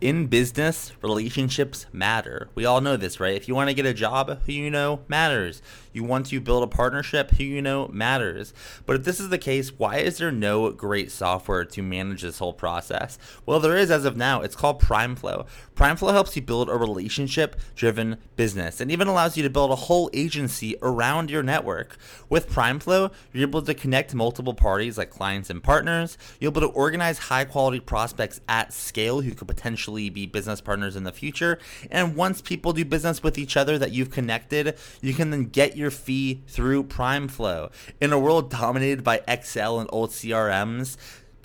in business, relationships matter. We all know this, right? If you want to get a job, who you know matters. You want to build a partnership, who you know matters. But if this is the case, why is there no great software to manage this whole process? Well, there is as of now. It's called PrimeFlow. PrimeFlow helps you build a relationship driven business and even allows you to build a whole agency around your network. With PrimeFlow, you're able to connect multiple parties like clients and partners. You're able to organize high quality prospects at scale who could potentially be business partners in the future. And once people do business with each other that you've connected, you can then get your fee through PrimeFlow. In a world dominated by Excel and old CRMs,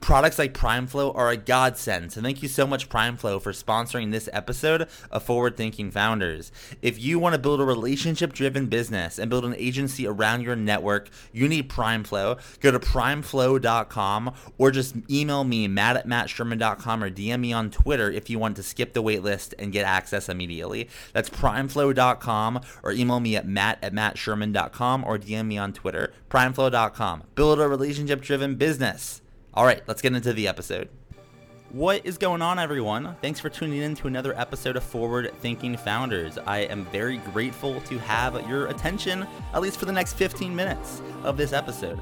Products like PrimeFlow are a godsend. So thank you so much, PrimeFlow, for sponsoring this episode of Forward Thinking Founders. If you want to build a relationship-driven business and build an agency around your network, you need PrimeFlow. Go to primeflow.com or just email me, matt at mattsherman.com or DM me on Twitter if you want to skip the waitlist and get access immediately. That's primeflow.com or email me at matt at mattsherman.com or DM me on Twitter. Primeflow.com. Build a relationship-driven business. All right, let's get into the episode. What is going on, everyone? Thanks for tuning in to another episode of Forward Thinking Founders. I am very grateful to have your attention, at least for the next 15 minutes of this episode.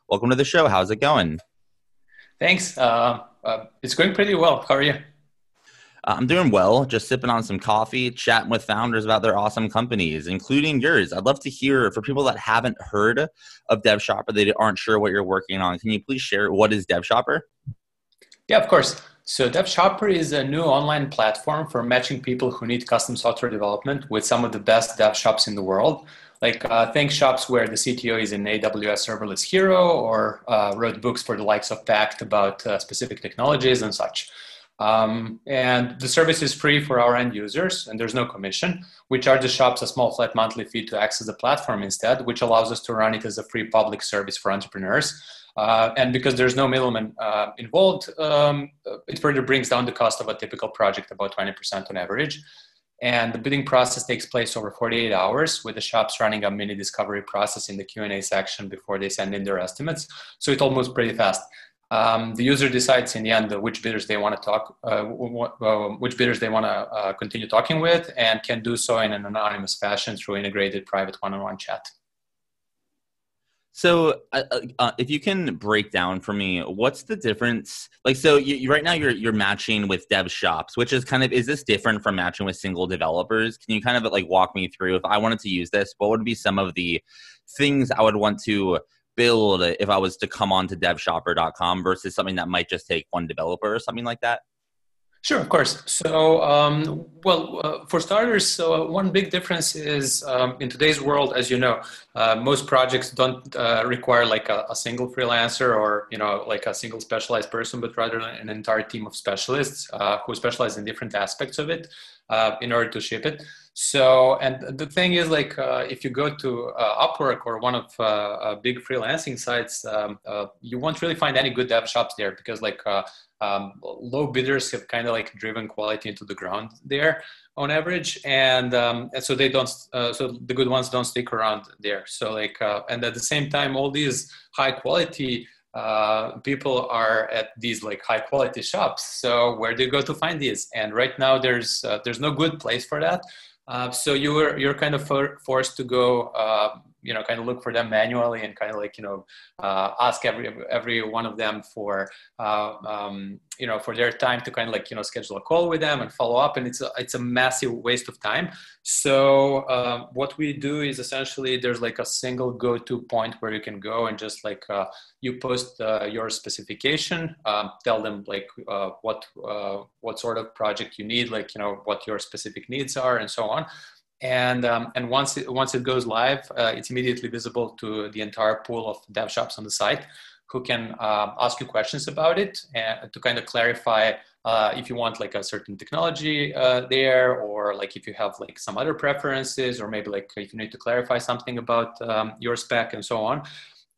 Welcome to the show. How's it going? Thanks. Uh, uh, it's going pretty well. How are you? Uh, I'm doing well, just sipping on some coffee, chatting with founders about their awesome companies, including yours. I'd love to hear for people that haven't heard of DevShopper, they aren't sure what you're working on. Can you please share what is DevShopper? Yeah, of course. So DevShopper is a new online platform for matching people who need custom software development with some of the best dev shops in the world. Like uh, think shops where the CTO is an AWS serverless hero or uh, wrote books for the likes of Packt about uh, specific technologies and such. Um, and the service is free for our end users and there's no commission. We charge the shops a small flat monthly fee to access the platform instead, which allows us to run it as a free public service for entrepreneurs. Uh, and because there's no middleman uh, involved, um, it further brings down the cost of a typical project about 20% on average. And the bidding process takes place over 48 hours with the shops running a mini discovery process in the Q&A section before they send in their estimates. So it all moves pretty fast. Um, the user decides in the end which bidders they want to talk, uh, which bidders they want to uh, continue talking with, and can do so in an anonymous fashion through integrated private one-on-one chat. So, uh, uh, if you can break down for me, what's the difference? Like, so you, you, right now you're you're matching with dev shops, which is kind of is this different from matching with single developers? Can you kind of like walk me through if I wanted to use this? What would be some of the things I would want to build if I was to come on to DevShopper.com versus something that might just take one developer or something like that? Sure, of course. So, um, well, uh, for starters, so one big difference is um, in today's world, as you know, uh, most projects don't uh, require like a, a, single freelancer or you know like a single specialized person, but rather an entire team of specialists uh, who specialize in different aspects of it uh, in order to ship it. So, and the thing is, like, uh, if you go to uh, Upwork or one of uh, uh big freelancing sites, um, uh, you won't really find any good dev shops there because, like, uh, um, low bidders have kind of like driven quality into the ground there on average, and, um, and so they don't. so the good ones don't stick around there. So, like, and at the same time, all these high quality uh, people are at these like high quality shops. So where do you go to find these? And right now there's uh, there's no good place for that. Uh, so you were you're kind of for, forced to go uh, you know kind of look for them manually and kind of like you know uh, ask every every one of them for uh, um, you know for their time to kind of like you know schedule a call with them and follow up and it's a, it's a massive waste of time. So um, what we do is essentially there's like a single go-to point where you can go and just like uh, you post uh, your specification um, tell them like uh, what uh, what sort of project you need like you know what your specific needs are and so on. And um, and once it, once it goes live, uh, it's immediately visible to the entire pool of dev shops on the site, who can uh, ask you questions about it and to kind of clarify uh, if you want like a certain technology uh, there, or like if you have like some other preferences, or maybe like if you need to clarify something about um, your spec and so on,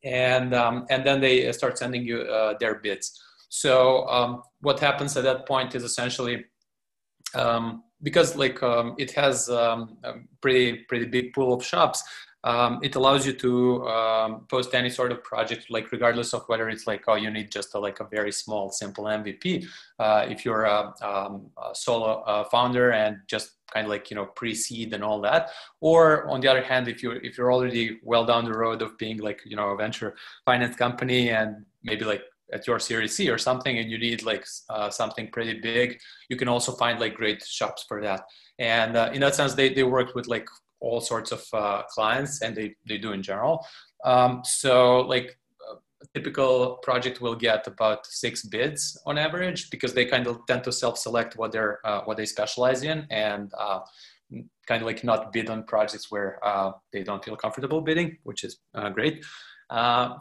and um, and then they start sending you uh, their bids. So um, what happens at that point is essentially um, because like um, it has um, a pretty pretty big pool of shops um, it allows you to um, post any sort of project like regardless of whether it's like oh you need just a, like a very small simple mvp uh, if you're a, um, a solo uh, founder and just kind of like you know pre-seed and all that. Or on the other hand if you're if you're already well down the road of being like you know a venture finance company and maybe like at your Series C or something, and you need like uh, something pretty big, you can also find like great shops for that. And uh, in that sense, they they work with like all sorts of uh, clients, and they they do in general. Um, so like a typical project will get about six bids on average because they kind of tend to self-select what they're uh, what they specialize in and uh, kind of like not bid on projects where uh, they don't feel comfortable bidding, which is great.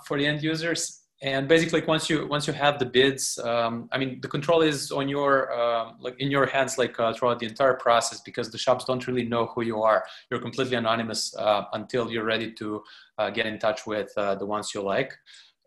For the end users, and basically once you once you have the bids um, i mean the control is on your uh, like in your hands like uh, throughout the entire process because the shops don't really know who you are. You're completely anonymous uh, until you're ready to uh, get in touch with uh, the ones you like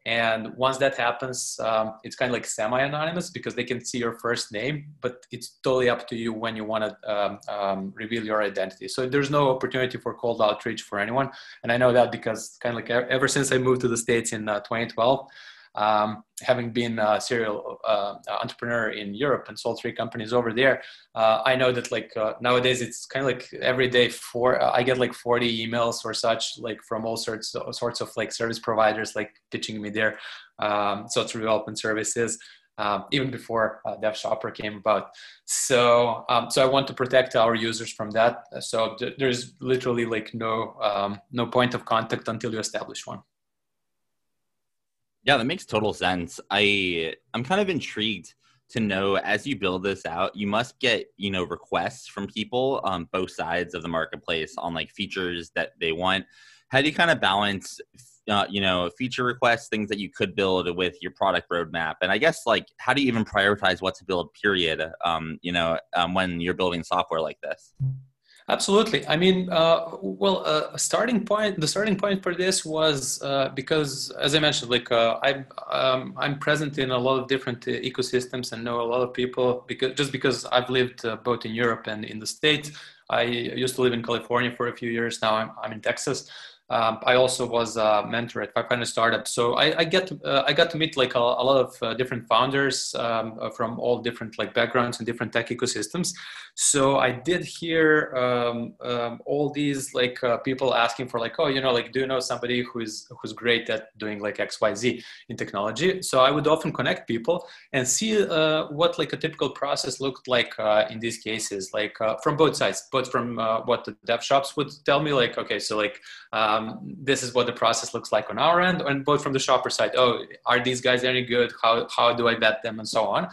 and once that happens um, it's kind of like semi-anonymous because they can see your first name but it's totally up to you when you want to um, um, reveal your identity. So there's no opportunity for cold outreach for anyone. And i know that because kind of like ever since i moved to the states in uh, 2012 um, having been a serial uh, entrepreneur in Europe and sold three companies over there, uh, I know that like uh, nowadays it's kind of like every day for I get like 40 emails or such like from all sorts all sorts of like service providers like pitching me their um, software development services. Um, even before uh, DevShopper came about. So, um, so I want to protect our users from that. So th- there's literally like no um, no point of contact until you establish one. Yeah, that makes total sense. I I'm kind of intrigued to know as you build this out, you must get you know requests from people on both sides of the marketplace on like features that they want. How do you kind of balance, uh, you know, feature requests, things that you could build with your product roadmap, and I guess like how do you even prioritize what to build? Period. Um, you know, um, when you're building software like this. Absolutely. I mean, uh, well, uh, a starting point. The starting point for this was uh, because, as I mentioned, like uh, I'm um, I'm present in a lot of different uh, ecosystems and know a lot of people because just because I've lived uh, both in Europe and in the States. I used to live in California for a few years. Now I'm I'm in Texas. Um, I also was a mentor at 500 Startups, so I, I get to, uh, I got to meet like a, a lot of uh, different founders um, uh, from all different like backgrounds and different tech ecosystems. So I did hear um, um all these like uh, people asking for like, oh, you know, like, do you know somebody who's who's great at doing like X Y Z in technology? So I would often connect people and see uh, what like a typical process looked like uh, in these cases, like from both sides, both from what the dev shops would tell me, like, okay, so like um, this is what the process looks like on our end, and both from the shopper side. Oh, are these guys any good? How how do I vet them, and so on.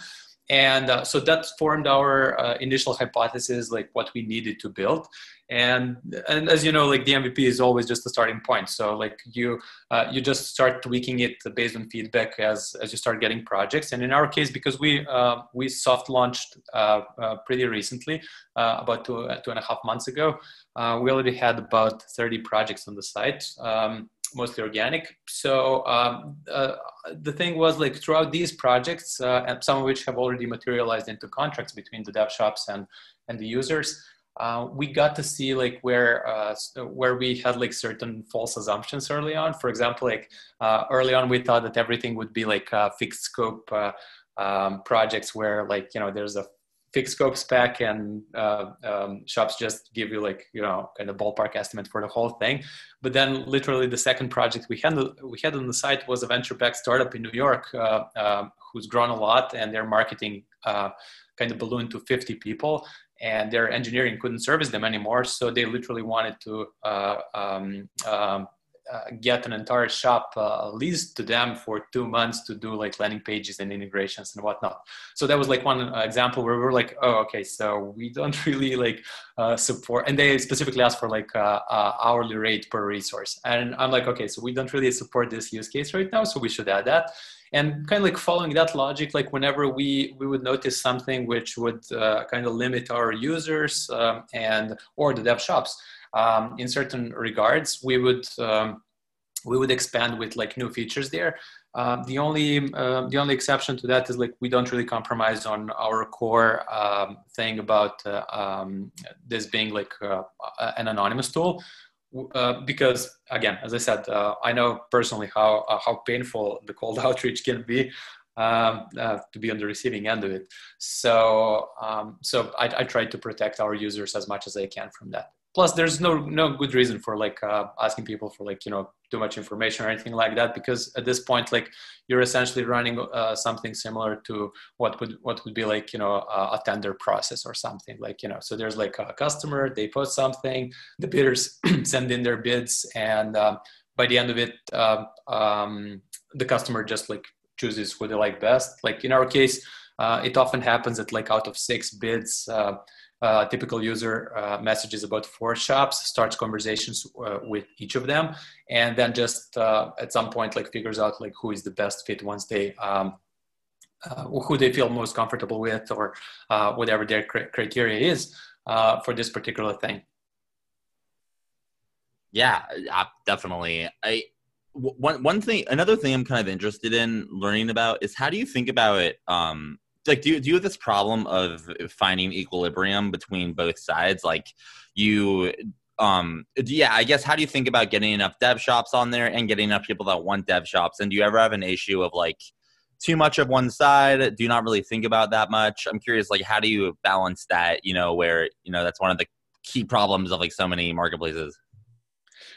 And uh, so that formed our uh, initial hypothesis, like what we needed to build. And and as you know, like the MVP is always just the starting point. So like you uh, you just start tweaking it based on feedback as as you start getting projects. And in our case, because we uh, we soft launched uh, uh, pretty recently, about two two and a half months ago, we already had about 30 projects on the site. Um, mostly organic. So um, uh, the thing was like throughout these projects, uh, and some of which have already materialized into contracts between the dev shops and and the users. Uh, we got to see like where uh, where we had like certain false assumptions early on. For example, like uh, early on, we thought that everything would be like fixed scope uh, um, projects where like you know there's a fixed scope spec and uh, um, shops just give you like you know kind of ballpark estimate for the whole thing but then literally the second project we had we had on the site was a venture backed startup in new york uh, um, who's grown a lot and their marketing uh, kind of ballooned to 50 people and their engineering couldn't service them anymore so they literally wanted to uh, um, um, uh, get an entire shop uh, leased to them for two months to do like landing pages and integrations and whatnot. So that was like one uh, example where we are like, oh, okay, so we don't really like uh, support, and they specifically asked for like uh, uh, hourly rate per resource. And I'm like, okay, so we don't really support this use case right now, so we should add that. And kind of like following that logic, like whenever we we would notice something which would kind of limit our users um, and or the dev shops um, in certain regards, we would um, we would expand with like new features there. Uh, the only uh, the only exception to that is like we don't really compromise on our core um, thing about uh, this being like uh, an anonymous tool. Uh, because again, as I said, uh, I know personally how how painful the cold outreach can be um, to be on the receiving end of it. So um, so I, I try to protect our users as much as I can from that plus there's no no good reason for like uh, asking people for like you know too much information or anything like that because at this point like you're essentially running uh, something similar to what would what would be like you know a, a, tender process or something like you know. So there's like a customer they post something the bidders send in their bids and um, by the end of it um, um, the customer just like chooses who they like best. Like in our case uh, it often happens that like out of six bids uh, typical user uh, messages about four shops, starts conversations uh, with each of them, and then just uh, at some point like figures out like who is the best fit once they um, uh, who they feel most comfortable with or uh, whatever their cr- criteria is for this particular thing. Yeah, definitely. I one one thing another thing I'm kind of interested in learning about is how do you think about it um, like do you, do you have this problem of finding equilibrium between both sides? Like you um yeah i guess how do you think about getting enough dev shops on there and getting enough people that want dev shops? And do you ever have an issue of like too much of one side? Do you not really think about that much? I'm curious like how do you balance that you know where you know that's one of the key problems of like so many marketplaces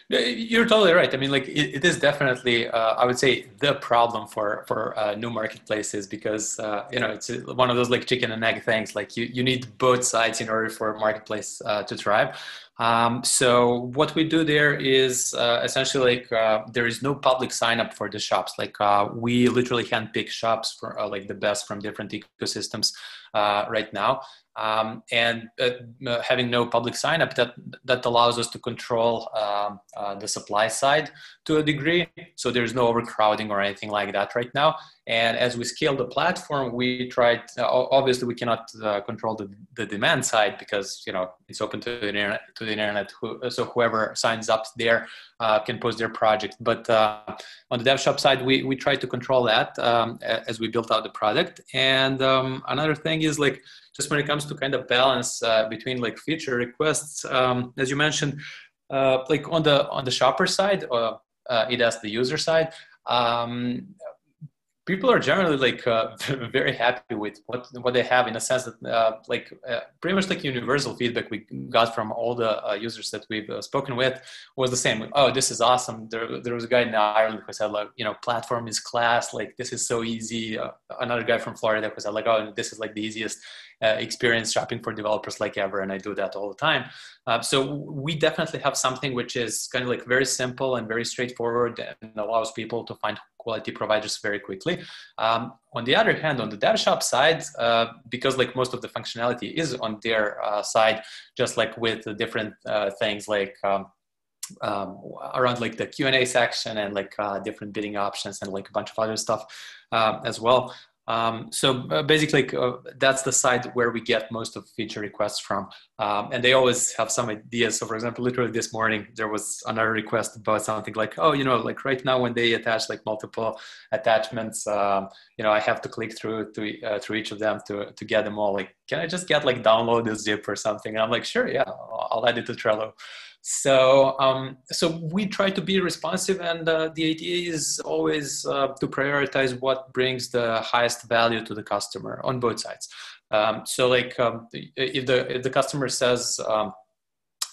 you're totally right. I mean, like it, it is definitely, uh, I would say, the problem for for uh, new marketplaces because uh, you know it's one of those like chicken and egg things. Like you you need both sides in order for a marketplace uh, to thrive. Um, so what we do there is uh, essentially like uh, there is no public sign up for the shops. Like we literally handpick shops for like the best from different ecosystems right now um, and uh, having no public sign up that that allows us to control um, uh, the supply side to a degree. So there's no overcrowding or anything like that right now and as we scale the platform we tried uh, obviously we cannot uh, control the, the demand side because you know it's open to the internet to the internet so whoever signs up there uh, can post their project but uh, on the dev shop side we we try to control that um, as we built out the product and um, another thing is like just when it comes to kind of balance uh, between like feature requests, um, as you mentioned, uh, like on the on the shopper side, or it has the user side. Um, people are generally like uh, very happy with what what they have in a sense that uh, like uh, pretty much like universal feedback we got from all the uh, users that we've uh, spoken with was the same. Oh this is awesome. There, there was a guy in ireland who said like you know platform is class. Like this is so easy. Uh, another guy from florida who said like oh this is like the easiest experience shopping for developers like ever. And i do that all the time. So we definitely have something which is kind of like very simple and very straightforward and allows people to find quality providers very quickly. Um, on the other hand, on the dev shop side, uh, because like most of the functionality is on their uh, side, just like with the different uh, things like um, um, around like the Q and A section and like uh, different bidding options and like a bunch of other stuff uh, as well. Um, so uh, basically, uh, that's the side where we get most of feature requests from, um, and they always have some ideas. So, for example, literally this morning there was another request about something like, oh, you know, like right now when they attach like multiple attachments, um, you know, I have to click through to uh, through each of them to to get them all. Like, can I just get like download the zip or something? And I'm like, sure, yeah, I'll add it to Trello. So, um, so we try to be responsive, and uh, the idea is always uh, to prioritize what brings the highest value to the customer on both sides. Um, so like um, if the if the customer says um,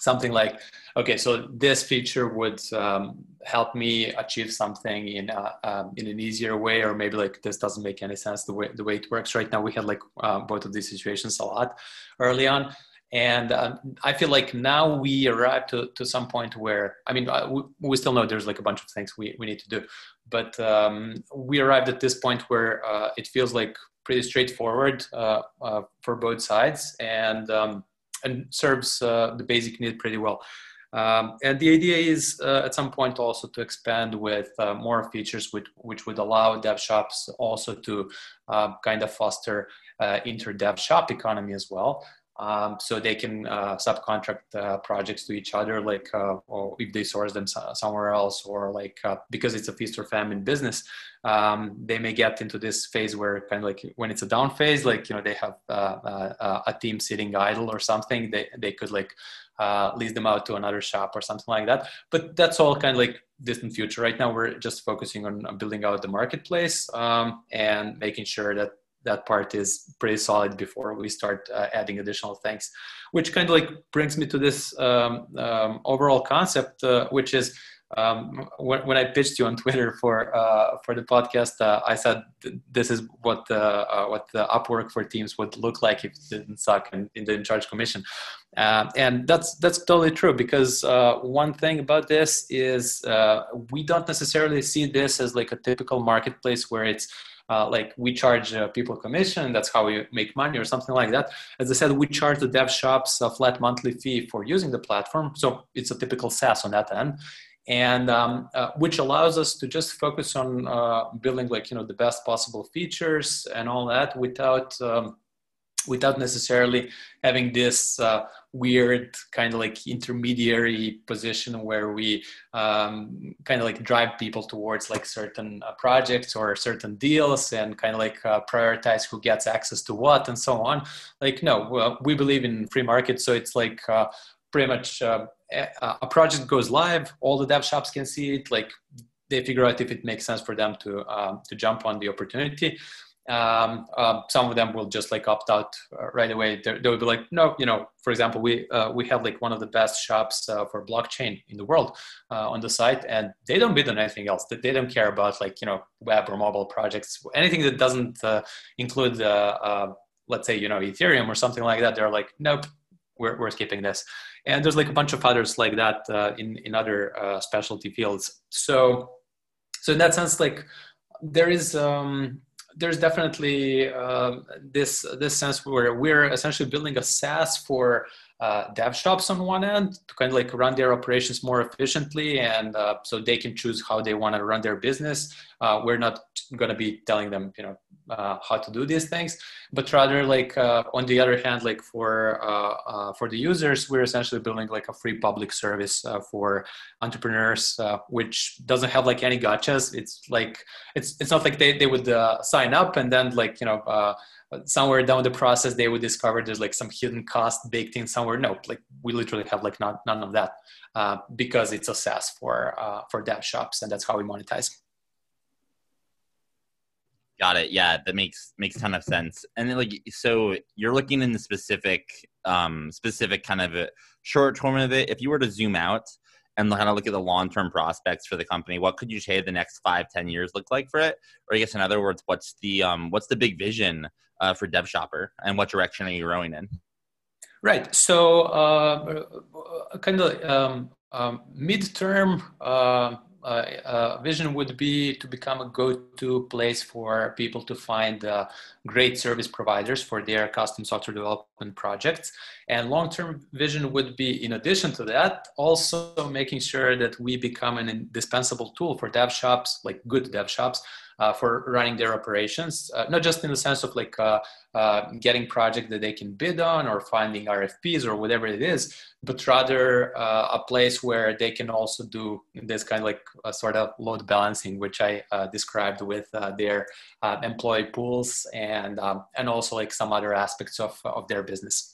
something like, okay, so this feature would um, help me achieve something in a, um, in an easier way, or maybe like this doesn't make any sense the way the way it works right now. We had like uh, both of these situations a lot early on. And uh, I feel like now we arrived to, to some point where, I mean, uh, we, still know there's like a bunch of things we, we need to do, but um, we arrived at this point where uh, it feels like pretty straightforward uh, uh, for both sides and, um, and serves uh, the basic need pretty well. Um, and the idea is uh, at some point also to expand with more features which, which would allow dev shops also to kind of foster inter dev shop economy as well um, so they can uh, subcontract uh, projects to each other like uh, or if they source them somewhere else or like uh, because it's a feast or famine business um, they may get into this phase where kind of like when it's a down phase like you know they have uh, uh, a team sitting idle or something they, they could like lease them out to another shop or something like that. But that's all kind of like distant future. Right now we're just focusing on building out the marketplace um, and making sure that that part is pretty solid before we start uh, adding additional things which kind of like brings me to this um, um, overall concept uh, which is um, when, when, I pitched you on Twitter for uh, for the podcast, uh, I said th- this is what the uh, what the Upwork for Teams would look like if it didn't suck and, and didn't charge commission, uh, and that's that's totally true because one thing about this is we don't necessarily see this as like a typical marketplace where it's uh, like we charge uh, people commission that's how we make money or something like that. As i said we charge the dev shops a flat monthly fee for using the platform so it's a typical saas on that end. And um, uh, which allows us to just focus on uh, building like you know the best possible features and all that without um, without necessarily having this uh, weird kind of like intermediary position where we um, kind of like drive people towards like certain uh, projects or certain deals and kind of like uh, prioritize who gets access to what and so on. Like no we believe in free market so it's like uh, pretty much uh, a project goes live all the dev shops can see it like they figure out if it makes sense for them to um, to jump on the opportunity um, uh, some of them will just like opt out uh, right away. They're, they will be like, no, you know, for example, we uh, we have like one of the best shops uh, for blockchain in the world uh, on the site, and they don't bid on anything else. They don't care about like you know web or mobile projects, anything that doesn't include, let's say, you know, Ethereum or something like that. They're like, nope, we're we're skipping this. And there's like a bunch of others like that in in other specialty fields. So so in that sense, like there is. Um, there's definitely uh, this this sense where we're essentially building a SaaS for uh, dev shops on one end to kind of like run their operations more efficiently and uh, so they can choose how they want to run their business. Uh, we're not going to be telling them you know uh, how to do these things but rather like uh, on the other hand like for uh, for the users we're essentially building like a free public service for entrepreneurs which doesn't have like any gotchas. It's like it's it's not like they, they would sign up and then like you know somewhere down the process they would discover there's like some hidden cost baked in somewhere. No like we literally have like not, none of that uh, because it's a SaaS for uh, for dev shops and that's how we monetize got it yeah that makes makes ton of sense and then like so you're looking in the specific um specific kind of short term of it if you were to zoom out and kind of look at the long term prospects for the company what could you say the next five ten years look like for it or i guess in other words what's the um what's the big vision uh, for DevShopper, and what direction are you growing in? Right. So, uh, kind of um, um, midterm uh, uh, uh, vision would be to become a go-to place for people to find uh, great service providers for their custom software development projects. And long-term vision would be, in addition to that, also making sure that we become an indispensable tool for dev shops, like good dev shops, for running their operations, uh, not just in the sense of like uh, uh getting project that they can bid on or finding RFPs or whatever it is, but rather uh, a place where they can also do this kind of like sort of load balancing, which I uh, described with their employee pools and um, and also like some other aspects of of their business.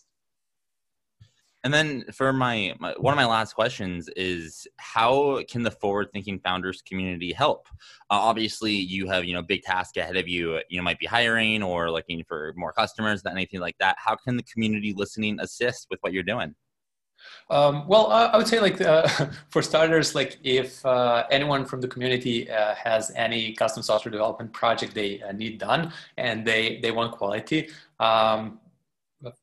And then for my, my, one of my last questions is how can the forward thinking founders community help? Uh, obviously, you have you know big task ahead of you. You know might be hiring or looking for more customers, than anything like that. How can the community listening assist with what you're doing? Um, well, I would say like uh, for starters, like if uh, anyone from the community uh, has any custom software development project they uh, need done and they they want quality, um,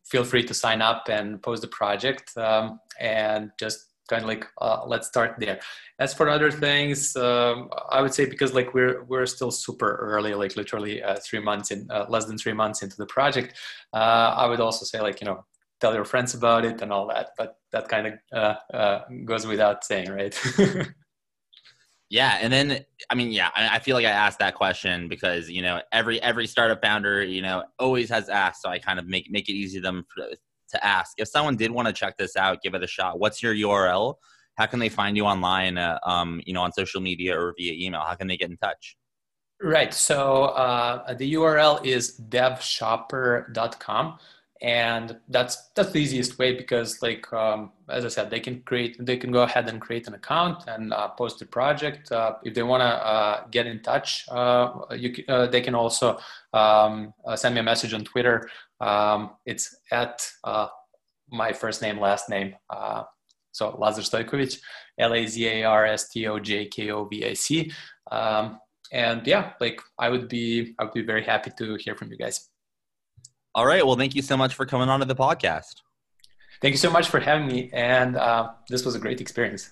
feel free to sign up and post the project um, and just kind of like uh, let's start there. As for other things um, i would say because like we're we're still super early like literally uh, three months in uh, less than three months into the project uh, i would also say like you know tell your friends about it and all that but that kind of uh, uh, goes without saying right Yeah, and then I mean, yeah, I, feel like I asked that question because you know every every startup founder you know always has asked, so I kind of make make it easy them to ask. If someone did want to check this out, give it a shot. What's your URL? How can they find you online? Uh, um, you know, on social media or via email? How can they get in touch? Right. So uh, the URL is devshopper.com and that's that's the easiest way because like um, as i said they can create they can go ahead and create an account and uh, post the project. Uh, if they want to uh, get in touch uh, you uh, they can also um, uh, send me a message on twitter. Um, it's at my first name last name so lazar stojkovic l-a-z-a-r-s-t-o-j-k-o-v-i-c um, and yeah like i would be i would be very happy to hear from you guys all right. Well, thank you so much for coming on to the podcast. Thank you so much for having me. And uh, this was a great experience.